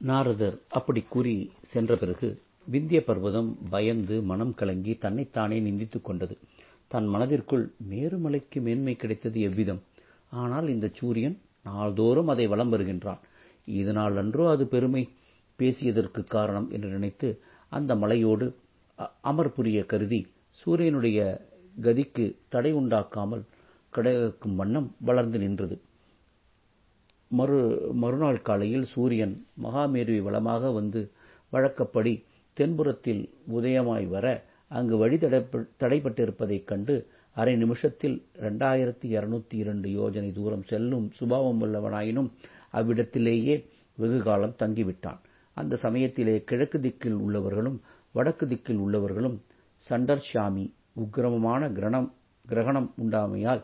நாரதர் அப்படி கூறி சென்ற பிறகு விந்திய பர்வதம் பயந்து மனம் கலங்கி தன்னைத்தானே நிந்தித்துக் கொண்டது. தன் மனதிற்குள் மேருமலைக்கு மேன்மை கிடைத்தது எவ்விதம்? ஆனால் இந்தச் சூரியன் நாள்தோறும் அதை வலம் வருகின்றான். இதனால் அன்றோ அது பெருமை? பேசியதற்குக் காரணம் என்று நினைத்து அந்த மலையோடு அமர் புரிய கருதி சூரியனுடைய கதிக்கு தடை உண்டாக்காமல் கிடக்கும் வண்ணம் வளர்ந்து நின்றது. மறுநாள் காலையில் சூரியன் மகாமேருவை வளமாக வந்து வழக்கப்படி தென்புறத்தில் உதயமாய் வர அங்கு வழி தடைப்பட்டிருப்பதைக் கண்டு அரை நிமிஷத்தில் இரண்டாயிரத்தி இருநூத்தி இரண்டு யோஜனை தூரம் செல்லும் சுபாவம் உள்ளவனாயினும் அவ்விடத்திலேயே வெகுகாலம் தங்கிவிட்டான். அந்த சமயத்திலே கிழக்கு திக்கில் உள்ளவர்களும் வடக்கு திக்கில் உள்ளவர்களும் சண்டர்ஷாமி உக்கிரமமான கிரகணம் உண்டாமையால்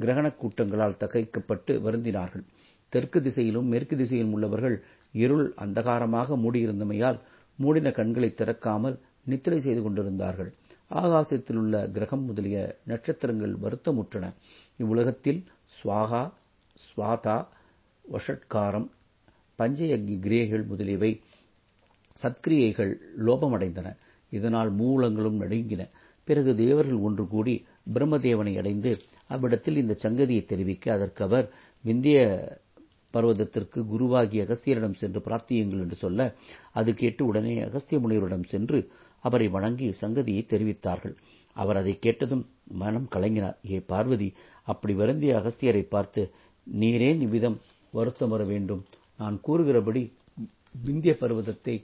கிரகணக் கூட்டங்களால் தகைக்கப்பட்டு வருந்தினார்கள். தெற்கு திசையிலும் மேற்கு திசையிலும் உள்ளவர்கள் இருள் அந்தகாரமாக மூடியிருந்தமையால் மூடின கண்களைத் திறக்காமல் நித்திரை செய்து கொண்டிருந்தார்கள். ஆகாசத்தில் உள்ள கிரகம் முதலிய நட்சத்திரங்கள் வருத்தமுற்றன. இவ்வுலகத்தில் ஸ்வாகா ஸ்வாதா வஷட்காரம் பஞ்சயக்னி கிரியைகள் முதலியவை சத்கிரியைகள் லோபமடைந்தன. இதனால் மூலங்களும் நடுங்கின. பிறகு தேவர்கள் ஒன்று கூடி பிரம்மதேவனை அடைந்து அவ்விடத்தில் இந்த சங்கதியை தெரிவிக்க அதற்கு அவர் விந்திய பர்வதத்திற்கு குருவாகிய அகஸ்தியரிடம் சென்று பிரார்த்தியுங்கள் என்று சொல்ல அது கேட்டு உடனே அகஸ்திய முனிவரிடம் சென்று அவரை வணங்கி சங்கதியை தெரிவித்தார்கள். அவர் அதை கேட்டதும் மனம் கலங்கினார். ஏ பார்வதி அப்படி வருந்திய அகஸ்தியரை பார்த்து நீரேன் இவ்விதம் வருத்தம் வர வேண்டும்? நான் கூறுகிறபடி விந்திய பர்வதத்தை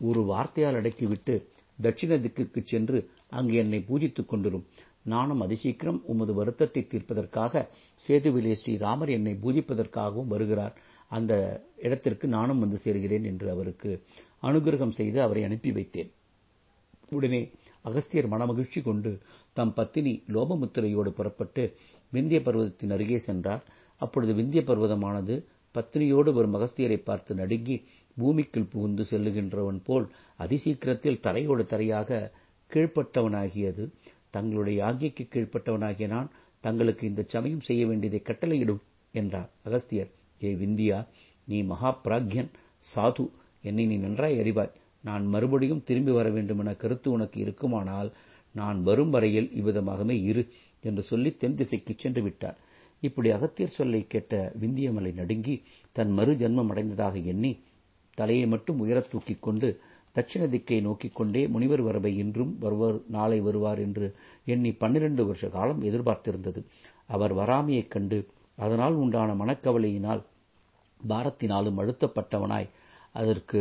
ஒரு வார்த்தையால் அடக்கிவிட்டு தட்சிண திக்குக்குச் சென்று அங்கு என்னை பூஜித்துக் கொண்டிரும். நானும் அதிசீக்கிரம் உமது வருத்தத்தை தீர்ப்பதற்காக சேதுவிலே ஸ்ரீராமர் என்னை பூஜிப்பதற்காகவும் வருகிறார். அந்த இடத்திற்கு நானும் வந்து சேர்கிறேன் என்று அவருக்கு அனுகிரகம் செய்து அவரை அனுப்பி வைத்தேன். உடனே அகஸ்தியர் மனமகிழ்ச்சி கொண்டு தம் பத்தினி லோபமுத்திரையோடு புறப்பட்டு விந்திய பர்வதத்தின் அருகே சென்றார். அப்பொழுது விந்திய பர்வதமானது பத்தினியோடு வரும் அகஸ்தியரை பார்த்து நடுங்கி பூமிக்குள் புகுந்து செல்லுகின்றவன் போல் அதிசீக்கிரத்தில் தரையோடு தரையாக கீழ்ப்பட்டவனாகியது. தங்களுடைய ஆజ్ఞைக்கு கீழ்ப்பட்டவனாகிய நான் தங்களுக்கு இந்த சமயம் செய்ய வேண்டியதை கட்டளையிடும் என்றார். அகஸ்தியர் ஏ விந்தியா நீ மகா பிராக்யன் சாது என்னை நீ நன்றாய் அறிவாய். நான் மறுபடியும் திரும்பி வர வேண்டும் என கருத்து உனக்கு இருக்குமானால் நான் வரும் வரையில் இவ்விதமாகவே இரு என்று சொல்லி தென் திசைக்குச் சென்று விட்டார். இப்படி அகத்தியர் சொல்லை கேட்ட விந்தியமலை நடுங்கி தன் மறு ஜன்மம் அடைந்ததாக எண்ணி தலையை மட்டும் உயரத் தூக்கிக் கொண்டு தட்சிண திக்கை நோக்கிக் கொண்டே முனிவர் வரவை இன்றும் வருவார் நாளை வருவார் என்று எண்ணி பன்னிரண்டு வருஷ காலம் எதிர்பார்த்திருந்தது. அவர் வராமையைக் கண்டு அதனால் உண்டான மனக்கவலையினால் பாரத்தினாலும் அழுத்தப்பட்டவனாய் அதற்கு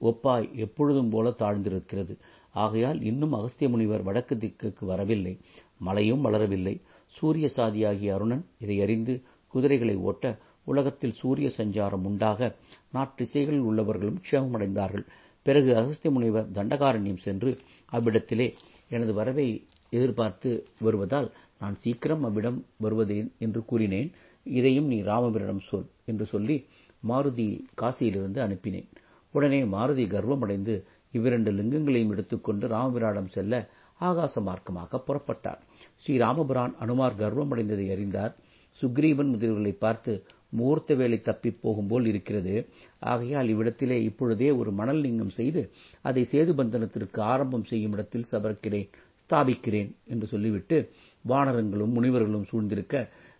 ஒப்பாய் எப்பொழுதும் போல தாழ்ந்திருக்கிறது. ஆகையால் இன்னும் அகஸ்திய முனிவர் வடக்கு திக்குக்கு வரவில்லை மலையும் வளரவில்லை. சூரிய சாதியாகிய அருணன் இதை அறிந்து குதிரைகளை ஓட்ட உலகத்தில் சூரிய சஞ்சாரம் உண்டாக நாற்றிசைகளில் உள்ளவர்களும் க்ஷேமமடைந்தார்கள். பிறகு அகஸ்திய முனிவர் தண்டகாரண்யம் சென்று அவ்விடத்திலே எனது வரவை எதிர்பார்த்து வருவதால் நான் சீக்கிரம் அவ்விடம் வருவதேன் என்று கூறினேன். இதையும் நீ ராமபிரிடம் சொல் என்று சொல்லி மாருதி காசியிலிருந்து அனுப்பினேன். உடனே மாருதி கர்வமடைந்து இவ்விரண்டு லிங்கங்களையும் எடுத்துக்கொண்டு ராமபிராடம் செல்ல ஆகாச மார்க்கமாக புறப்பட்டார். ஸ்ரீராமபிரான் அனுமார் கர்வமடைந்ததை அறிந்தார். சுக்ரீவன் முதலியவர்களை பார்த்து முகூர்த்த வேலை தப்பிப் போகும்போல் இருக்கிறது. ஆகையால் இவ்விடத்திலே இப்பொழுதே ஒரு மணல் லிங்கம் செய்து அதை சேதுபந்தனத்திற்கு ஆரம்பம் செய்யும் இடத்தில் சபர்க்கிறேன் ஸ்தாபிக்கிறேன் என்று சொல்லிவிட்டு வானரங்களும் முனிவர்களும் சூழ்ந்திருக்க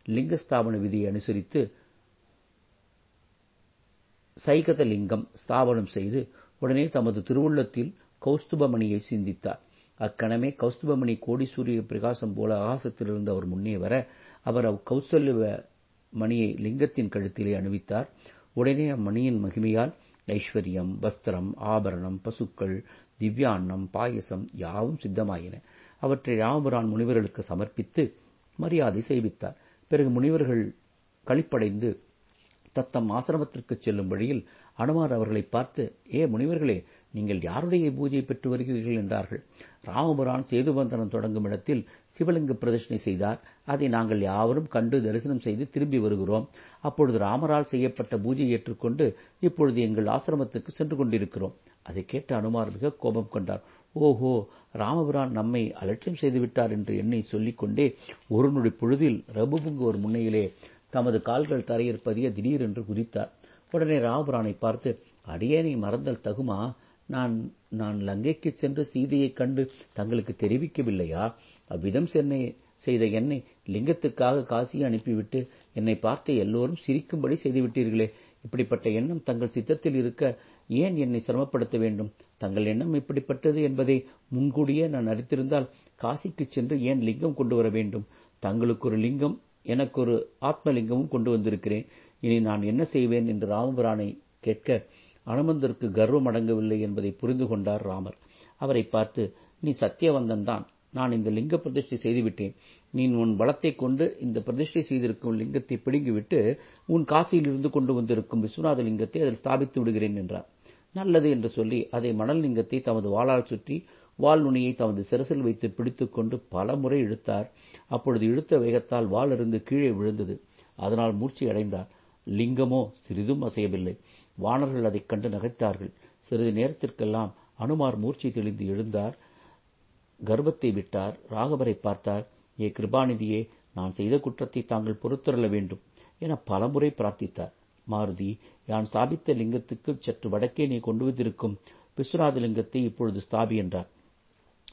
லிங்கஸ்தாபன விதியை அனுசரித்து சைகத லிங்கம் ஸ்தாபனம் செய்து உடனே தமது திருவுள்ளத்தில் கௌஸ்துபமணியை சிந்தித்தார். அக்கணமே கௌஸ்துபமணி கோடி சூரிய பிரகாசம் போல ஆகாசத்திலிருந்து அவர் முன்னே வர அவர் அவ் கௌசல்ய மணியை லிங்கத்தின் கழுத்திலே அணிவித்தார். உடனே அம்மணியின் மகிமையால் ஐஸ்வர்யம் வஸ்திரம் ஆபரணம் பசுக்கள் திவ்யான்னம் பாயசம் யாவும் சித்தமாயின. அவற்றை ராமபுரான் முனிவர்களுக்கு சமர்ப்பித்து மரியாதை செய்வித்தார். பிறகு முனிவர்கள் களிப்படைந்து தத்தம் ஆசிரமத்திற்குச் செல்லும் வழியில் அனுமார் அவர்களை பார்த்து ஏ முனிவர்களே நீங்கள் யாருடைய பூஜை பெற்று வருகிறீர்கள் என்றார்கள். ராமபுரான் சேதுபந்தனம் தொடங்கும் இடத்தில் சிவலிங்க பிரதிஷ்டை செய்தார். அதை நாங்கள் யாவரும் கண்டு தரிசனம் செய்து திரும்பி வருகிறோம். அப்பொழுது ராமரால் செய்யப்பட்ட பூஜை ஏற்றுக்கொண்டு இப்பொழுது எங்கள் ஆசிரமத்துக்கு சென்று கொண்டிருக்கிறோம். அதை கேட்ட அனுமார் மிக கோபம் கொண்டார். ஓஹோ ராமபுரான் நம்மை அலட்சியம் செய்துவிட்டார் என்று எண்ணி சொல்லிக் கொண்டே ஒரு நொடி பொழுதில் ரகுபுங்குவர் முன்னையிலே தமது கால்கள் தரையிற் பதிய திடீரென்று குதித்தார். உடனே ராமபுரானை பார்த்து அடியேனை மறந்தல் தகுமா? நான் நான் லங்கைக்கு சென்று சீதையைக் கண்டு தங்களுக்கு தெரிவிக்கவில்லையா? அவ்விதம் சென்னை செய்த என்னை லிங்கத்துக்காக காசியை அனுப்பிவிட்டு என்னை பார்த்த எல்லோரும் சிரிக்கும்படி செய்துவிட்டீர்களே. இப்படிப்பட்ட எண்ணம் தங்கள் சித்தத்தில் இருக்க ஏன் என்னை சிரமப்படுத்த வேண்டும்? தங்கள் எண்ணம் இப்படிப்பட்டது என்பதை முன்கூடியே நான் அறிந்திருந்தால் காசிக்கு சென்று ஏன் லிங்கம் கொண்டு வர வேண்டும்? தங்களுக்கு ஒரு லிங்கம் எனக்கு ஒரு ஆத்மலிங்கமும் கொண்டு வந்திருக்கிறேன். இனி நான் என்ன செய்வேன்? என்று ராமபிரானை கேட்க அனுமந்தருக்கு கர்வம் அடங்கவில்லை என்பதை புரிந்து கொண்டார் ராமர். அவரை பார்த்து நீ சத்தியவந்தன் தான். நான் இந்த லிங்க பிரதிஷ்டை செய்துவிட்டேன். நீ உன் பலத்தை கொண்டு இந்த பிரதிஷ்டை செய்திருக்கும் லிங்கத்தை பிடுங்கிவிட்டு உன் காசியிலிருந்து கொண்டு வந்திருக்கும் விஸ்வநாத லிங்கத்தை அதில் ஸ்தாபித்து விடுகிறேன் என்றார். நல்லது என்று சொல்லி அதை மணல் லிங்கத்தை தமது வாளால் சுற்றி வால் நுனியை தமது சிரசில் வைத்து பிடித்துக்கொண்டு பல முறை இழுத்தார். அப்பொழுது இழுத்த வேகத்தால் வால் இருந்து கீழே விழுந்தது. அதனால் மூர்ச்சி அடைந்தார். லிங்கமோ சிறிதும் அசையவில்லை. வானர்கள் அதைக் கண்டு நகைத்தார்கள். சிறிது நேரத்திற்கெல்லாம் அனுமார் மூர்ச்சி தெளிந்து எழுந்தார். கர்ப்பத்தை விட்டார். ராகவரை பார்த்தார். ஏ கிருபாநிதியே நான் செய்த குற்றத்தை தாங்கள் பொறுத்தருள வேண்டும் என பலமுறை பிரார்த்தித்தார். மாருதி யான் ஸ்தாபித்த லிங்கத்துக்கு சற்று வடக்கே நீ கொண்டு வந்திருக்கும் விஸ்வநாத லிங்கத்தை இப்பொழுது ஸ்தாபி என்றார்.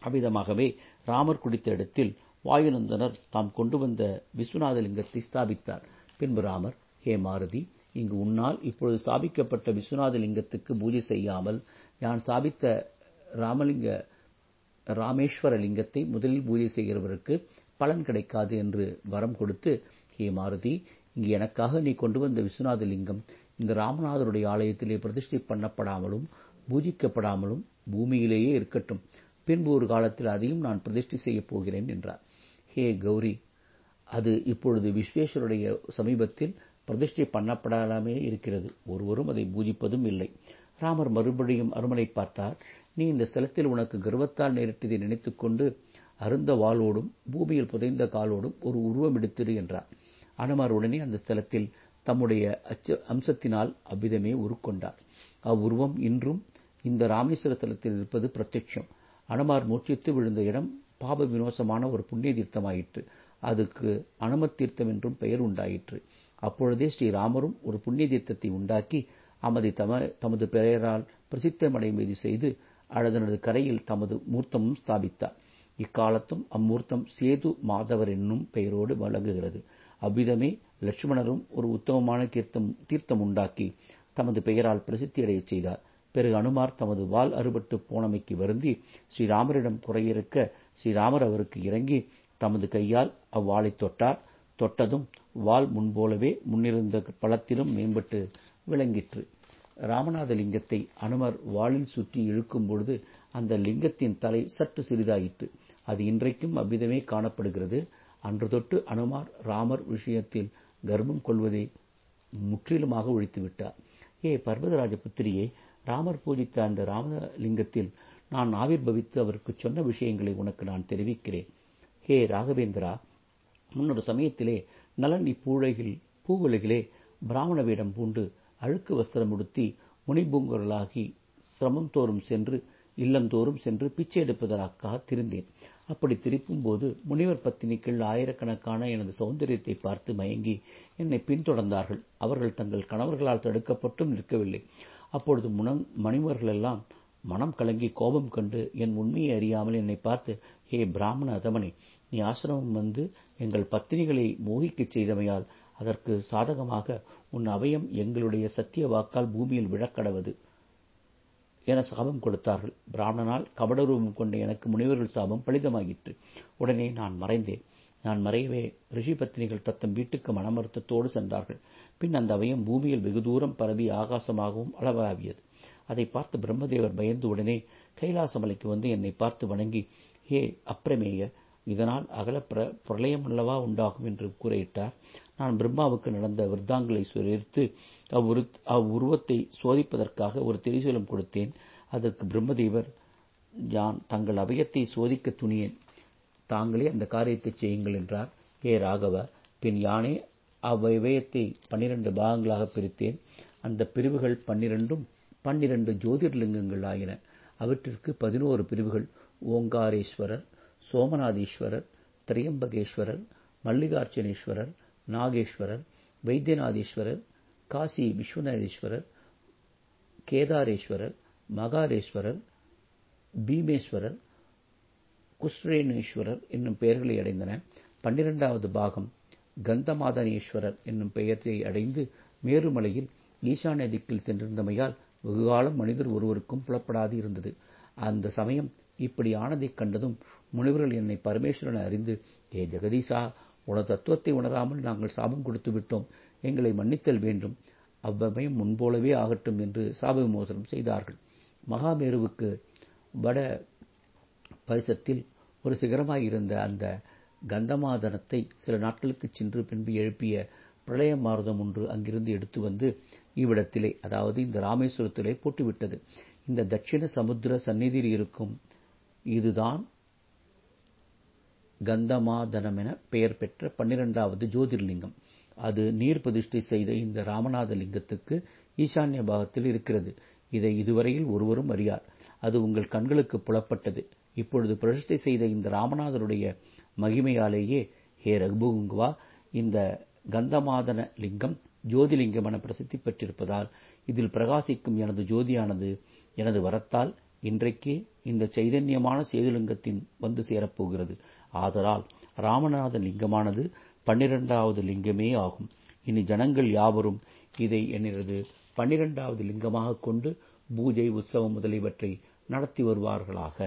அவ்விதமாகவே ராமர் குடித்த இடத்தில் வாயுநந்தனர் தாம் கொண்டு வந்த விஸ்வநாத லிங்கத்தை ஸ்தாபித்தார். பின்பு ராமர் ஹே மாருதி இங்கு உன்னால் இப்பொழுது ஸ்தாபிக்கப்பட்ட விஸ்வநாத லிங்கத்துக்கு பூஜை செய்யாமல் யான் ஸ்தாபித்த ராமலிங்க ராமேஸ்வர லிங்கத்தை முதலில் பூஜை செய்கிறவருக்கு பலன் கிடைக்காது என்று வரம் கொடுத்து ஹே மாருதி இங்கு எனக்காக நீ கொண்டு வந்த விஸ்வநாத லிங்கம் இந்த ராமநாதருடைய ஆலயத்திலே பிரதிஷ்டை பண்ணப்படாமலும் பூஜிக்கப்படாமலும் பூமியிலேயே இருக்கட்டும். பின்பு ஒரு காலத்தில் அதையும் நான் பிரதிஷ்டை செய்யப் போகிறேன் என்றார். ஹே கௌரி அது இப்பொழுது விஸ்வேஸ்வருடைய சமீபத்தில் பிரதிஷ்டை பண்ணப்படாமே இருக்கிறது. ஒருவரும் அதை பூஜிப்பதும் இல்லை. ராமர் மறுபடியும் அருமனை பார்த்தார். நீ இந்த ஸ்தலத்தில் உனக்கு கர்வத்தால் நேரிட்டதை நினைத்துக்கொண்டு அருந்த வாளோடும் பூமியில் புதைந்த காலோடும் ஒரு உருவம் எடுத்திரு என்றார். அனுமார் உடனே அந்த ஸ்தலத்தில் தம்முடைய அச்ச அம்சத்தினால் அவ்விதமே உருக்கொண்டார். அவ்வுருவம் இன்றும் இந்த ராமேஸ்வர தலத்தில் இருப்பது பிரத்யட்சம். அனுமார் மூர்ச்சித்து விழுந்த இடம் பாப வினோசமான ஒரு புண்ணிய தீர்த்தமாயிற்று அதுக்கு அனுமத் தீர்த்தம் என்றும் பெயர் உண்டாயிற்று. அப்பொழுதே ஸ்ரீராமரும் ஒரு புண்ணிய தீர்த்தத்தை உண்டாக்கி அமதை தம தமது பெயரால் பிரசித்தமடைமதி செய்து அதனது கரையில் தமது மூர்த்தமும் ஸ்தாபித்தார். இக்காலத்தும் அம்மூர்த்தம் சேது மாதவர் என்னும் பெயரோடு வழங்குகிறது. அவ்விதமே லட்சுமணரும் ஒரு உத்தமமான தீர்த்தம் தீர்த்தம் உண்டாக்கி தமது பெயரால் பிரசித்தியடையச் செய்தார். பிறகு அனுமார் தமது வால் அறுபட்டு போனமைக்கு வருந்தி ஸ்ரீராமரிடம் குறையிருக்க ஸ்ரீராமர் அவருக்கு இறங்கி தமது கையால் அவ்வாளை தொட்டார். தொட்டதும் வால் முன்போலவே முன்னிருந்த பலத்திலும் மேம்பட்டு விளங்கிற்று. ராமநாத லிங்கத்தை அனுமர் வாளில் சுற்றி இழுக்கும் பொழுது அந்த லிங்கத்தின் தலை சற்று சிறிதாயிற்று. அது இன்றைக்கும் அவ்விதமே காணப்படுகிறது. அன்று தொட்டு அனுமார் ராமர் விஷயத்தில் கர்ப்பம் கொள்வதை முற்றிலுமாக ஒழித்துவிட்டார். ஏ பர்வதராஜ புத்திரியே ராமர் பூஜித்த அந்த ராமலிங்கத்தில் நான் ஆவிர்பவித்து அவருக்கு சொன்ன விஷயங்களை உனக்கு நான் தெரிவிக்கிறேன். ஹே ராகவேந்திரா முன்னொரு சமயத்திலே நலன் இப்பூழையில் பூவுலகிலே பிராமண வேடம் பூண்டு அழுக்கு வஸ்திரம் உடுத்தி முனிபூங்குரலாகி சிரமம் தோறும் சென்று இல்லந்தோறும் சென்று பிச்சை எடுப்பதற்காக திருந்தேன். அப்படி திருப்பும் போது முனிவர் பத்தினிகள் ஆயிரக்கணக்கான எனது சௌந்தரியத்தை பார்த்து மயங்கி என்னை பின்தொடர்ந்தார்கள். அவர்கள் தங்கள் கணவர்களால் தடுக்கப்பட்டும் நிற்கவில்லை. அப்பொழுது முனம் மணிமர்களெல்லாம் மனம் கலங்கி கோபம் கண்டு என் உண்மையை அறியாமல் என்னை பார்த்து ஹே பிராமண அதமனே நீ ஆசிரமம் வந்து எங்கள் பத்தினிகளை மோகிக்கச் செய்தமையால் அதற்கு சாதகமாக உன் அவயம் எங்களுடைய சத்திய வாக்கால் பூமியில் விழக்கடவது என சாபம் கொடுத்தார்கள். பிராமணனால் கபடரூபம் கொண்ட எனக்கு முனிவர்கள் சாபம் பலிதமாகிற்று உடனே நான் மறைந்தேன். நான் மறையவே ரிஷி பத்தினிகள் தத்தம் வீட்டுக்கு மனமருத்தத்தோடு சென்றார்கள். பின் அந்த அவயம் பூமியில் வெகு தூரம் பரவி ஆகாசமாகவும் அளவாவியது அதை பார்த்து பிரம்மதேவர் பயந்து உடனே கைலாசமலைக்கு வந்து என்னை பார்த்து வணங்கி ஹே அப்பிரமேய இதனால் அகல பிர பிரளயம் அல்லவா உண்டாகும் என்று கூறையிட்டார் நான் பிரம்மாவுக்கு நடந்த விருத்தாங்களை சுரித்து அவ்வுரு அவ்வுருவத்தை சோதிப்பதற்காக ஒரு திரிசூலம் கொடுத்தேன். அதற்கு பிரம்மதேவர் ஜான் தங்கள் அபயத்தை சோதிக்க துணியேன். தாங்களே அந்த காரியத்தை செய்யுங்கள் என்றார். ஏ ராகவ பின் யானே அவ்வயத்தை பன்னிரண்டு பாகங்களாக பிரித்தேன். அந்த பிரிவுகள் பன்னிரண்டும் பன்னிரண்டு ஜோதிர்லிங்கங்கள் ஆயின. அவற்றிற்கு பதினோரு பிரிவுகள் ஓங்காரேஸ்வரர் சோமநாதீஸ்வரர் திரியம்பகேஸ்வரர் மல்லிகார்ஜுனேஸ்வரர் நாகேஸ்வரர் வைத்தியநாதீஸ்வரர் காசி விஸ்வநாதேஸ்வரர் கேதாரேஸ்வரர் மகாரேஸ்வரர் பீமேஸ்வரர் குஸ்ரேனேஸ்வரர் என்னும் பெயர்களை அடைந்தன. பன்னிரண்டாவது பாகம் கந்தமாதனேஸ்வரர் என்னும் பெயரை அடைந்து மேருமலையில் ஈசான்ய திக்கில் சென்றிருந்தமையால் வெகுகாலம் மனிதர் ஒருவருக்கும் புலப்படாது இருந்தது. அந்த சமயம் இப்படி ஆனதைக் கண்டதும் முனிவர்கள் என்னை பரமேஸ்வரன் அறிந்து ஏ ஜெகதீசா உன தத்துவத்தை உணராமல் நாங்கள் சாபம் கொடுத்து விட்டோம். எங்களை மன்னித்தல் வேண்டும். அவ்வமயம் முன்போலவே ஆகட்டும் என்று சாப விமோசனம் செய்தார்கள். மகாமேருவுக்கு வட பரிசத்தில் ஒரு சிகரமாய் இருந்த அந்த கந்தமாதனத்தை சில நாட்களுக்கு சென்று பின்பு எழுப்பிய பிரளய மாருதம் ஒன்று அங்கிருந்து எடுத்து வந்து இவ்விடத்திலே அதாவது இந்த ராமேஸ்வரத்திலே போட்டுவிட்டது. இந்த தட்சிண சமுத்திர சந்நிதியில் இருக்கும் இதுதான் கந்தமாதனம் என பெயர் பெற்ற பன்னிரண்டாவது ஜோதிர்லிங்கம். அது நீர் பிரதிஷ்டை செய்த இந்த ராமநாத லிங்கத்துக்கு ஈசான்ய பாகத்தில் இருக்கிறது. இதை இதுவரையில் ஒருவரும் அறியார். அது உங்கள் கண்களுக்கு புலப்பட்டது. இப்பொழுது பிரதிஷ்டை செய்த இந்த ராமநாதருடைய மகிமையாலேயே ஹே ரகுபுங்குவா இந்த கந்தமாதன லிங்கம் ஜோதிலிங்கம் என பிரசித்தி பெற்றிருப்பதால் இதில் பிரகாசிக்கும் எனது ஜோதியானது எனது வரத்தால் இன்றைக்கே இந்த சைதன்யமான சேதுலிங்கத்தின் வந்து சேரப்போகிறது. ஆதலால் ராமநாத லிங்கமானது பன்னிரண்டாவது லிங்கமே ஆகும். இனி ஜனங்கள் யாவரும் இதை என்னது பன்னிரண்டாவது லிங்கமாக கொண்டு பூஜை உற்சவம் முதலியவற்றை நடத்தி வருவார்களாக.